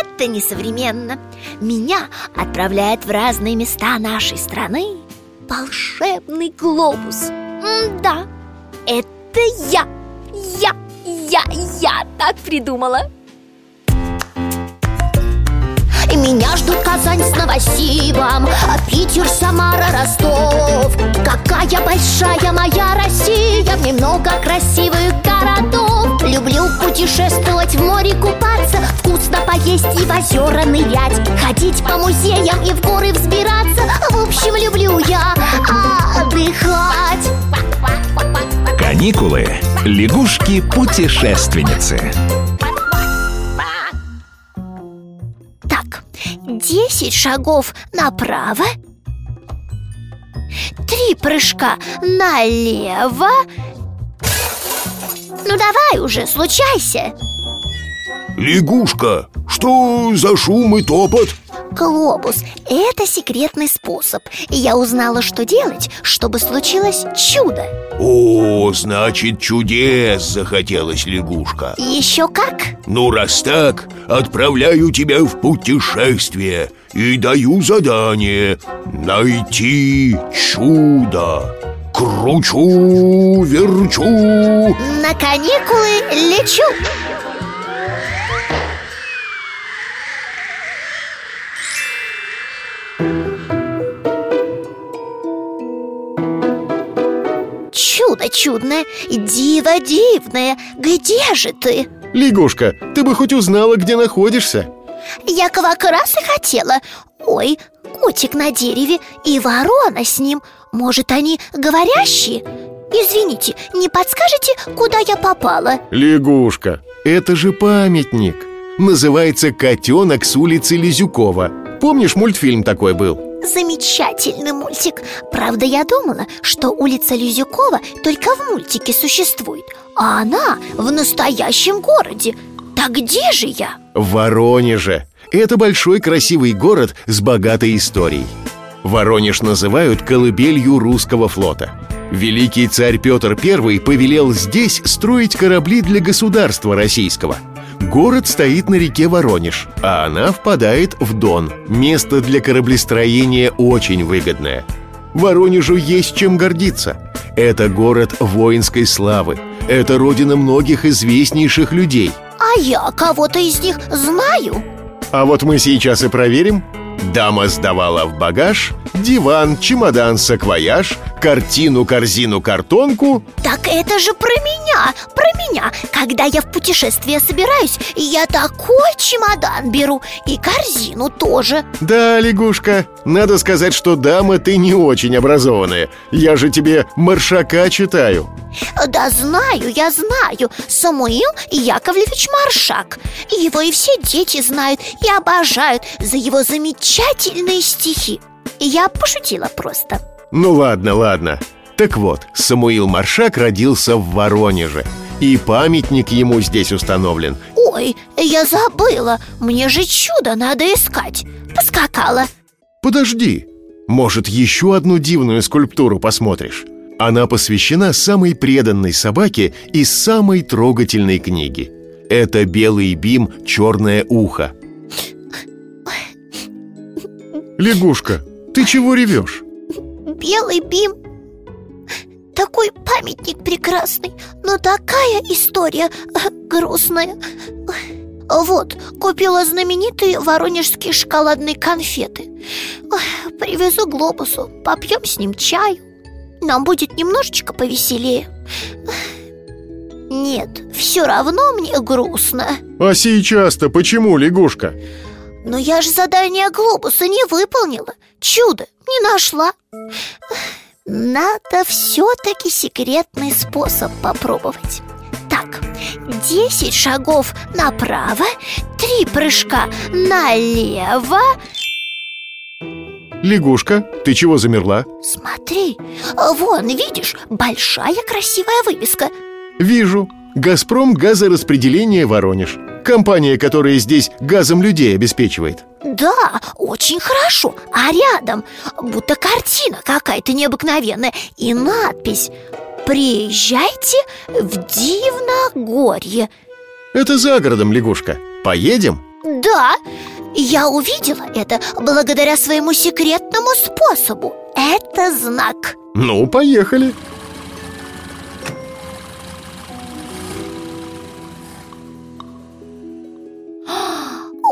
это несовременно. Меня отправляет в разные места нашей страны Волшебный глобус. М-да, это я Я, я, я так придумала. И меня ждут Казань с Новосибом Питер, Самара, Ростов. Какая большая моя Россия В ней много красивых городов. Люблю путешествовать, в море купаться Поесть и в озера нырять Ходить по музеям и в горы взбираться. В общем, люблю я отдыхать. Каникулы. Лягушки-путешественницы. Так, 10 шагов направо. Три прыжка налево. Ну давай уже, случайся. Лягушка, что за шум и топот? Глобус – это секретный способ. И я узнала, что делать, чтобы случилось чудо. О, значит, чудес захотелось лягушка. Еще как? Ну, раз так, отправляю тебя в путешествие И даю задание Найти чудо. Кручу, верчу. На каникулы лечу Чудо чудное, диво дивное, где же ты? Лягушка, ты бы хоть узнала, где находишься Я как раз и хотела Ой, котик на дереве и ворона с ним Может, они говорящие? Извините, не подскажете, куда я попала? Лягушка, это же памятник Называется «Котенок с улицы Лизюкова» Помнишь, мультфильм такой был? Замечательный мультик. Правда, я думала, что улица Лизюкова только в мультике существует А она в настоящем городе. Так где же я? В Воронеже. Это большой красивый город с богатой историей. Воронеж называют колыбелью русского флота. Великий царь Петр I повелел здесь строить корабли для государства российского Город стоит на реке Воронеж, а она впадает в Дон. Место для кораблестроения очень выгодное. Воронежу есть чем гордиться. Это город воинской славы. Это родина многих известнейших людей. А я кого-то из них знаю? А вот мы сейчас и проверим. Дама сдавала в багаж Диван, чемодан, саквояж Картину, корзину, картонку. Так это же про меня, про меня Когда я в путешествие собираюсь Я такой чемодан беру И корзину тоже. Да, лягушка, надо сказать, что дама ты не очень образованная. Я же тебе маршака читаю. Да знаю, я знаю. Самуил Яковлевич Маршак. Его и все дети знают и обожают За его замечательные стихи. Я пошутила просто. Ну ладно, ладно. Так вот, Самуил Маршак родился в Воронеже И памятник ему здесь установлен. Ой, я забыла. Мне же чудо надо искать. Поскакала. Подожди, может, еще одну дивную скульптуру посмотришь? Она посвящена самой преданной собаке из самой трогательной книги. Это белый бим «Черное ухо» Лягушка, ты чего ревешь? Белый бим Такой памятник прекрасный Но такая история э, грустная. Вот, купила знаменитые воронежские шоколадные конфеты. Привезу глобусу, попьем с ним чаю. Нам будет немножечко повеселее. Нет, все равно мне грустно. А сейчас-то почему, лягушка? Но я же задание глобуса не выполнила. Чудо не нашла Надо все-таки секретный способ попробовать. Так, 10 шагов направо Три прыжка налево. Лягушка, ты чего замерла? Смотри, вон, видишь, большая красивая вывеска. Вижу. «Газпром газораспределение Воронеж» Компания, которая здесь газом людей обеспечивает Да, очень хорошо. А рядом будто картина какая-то необыкновенная И надпись «Приезжайте в Дивногорье» Это за городом, лягушка. Поедем? Да, я увидела это благодаря своему секретному способу. Это знак. Ну, поехали.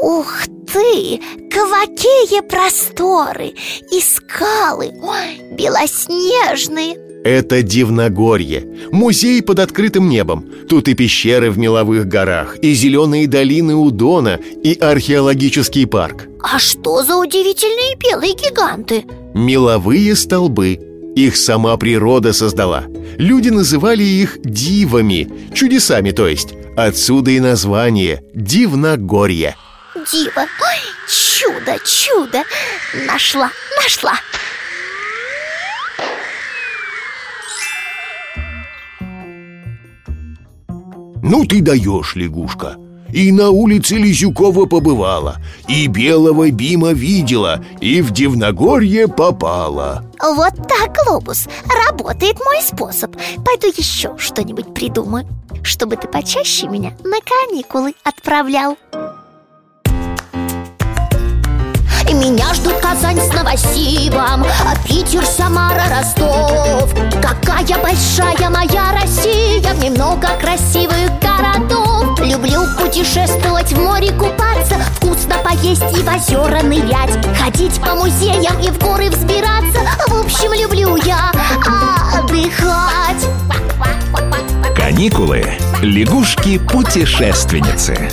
Ух ты! Какие просторы! И скалы! Ой, белоснежные Это Дивногорье Музей под открытым небом Тут и пещеры в меловых горах И зеленые долины у Дона И археологический парк А что за удивительные белые гиганты? Меловые столбы Их сама природа создала Люди называли их дивами Чудесами, то есть Отсюда и название Дивногорье Дива! Ой, чудо, чудо! Нашла, нашла! Ну ты даешь, лягушка И на улице Лизюкова побывала И белого Бима видела И в Дивногорье попала Вот так, Глобус, работает мой способ Пойду еще что-нибудь придумаю Чтобы ты почаще меня на каникулы отправлял Меня ждут Казань с Новосибом а Питер, Самара, Ростов. Какая большая моя Россия В ней много красивых городов. Люблю путешествовать, в море купаться Вкусно поесть и в озера нырять. Ходить по музеям и в горы взбираться. В общем, люблю я отдыхать. Каникулы. Лягушки-путешественницы.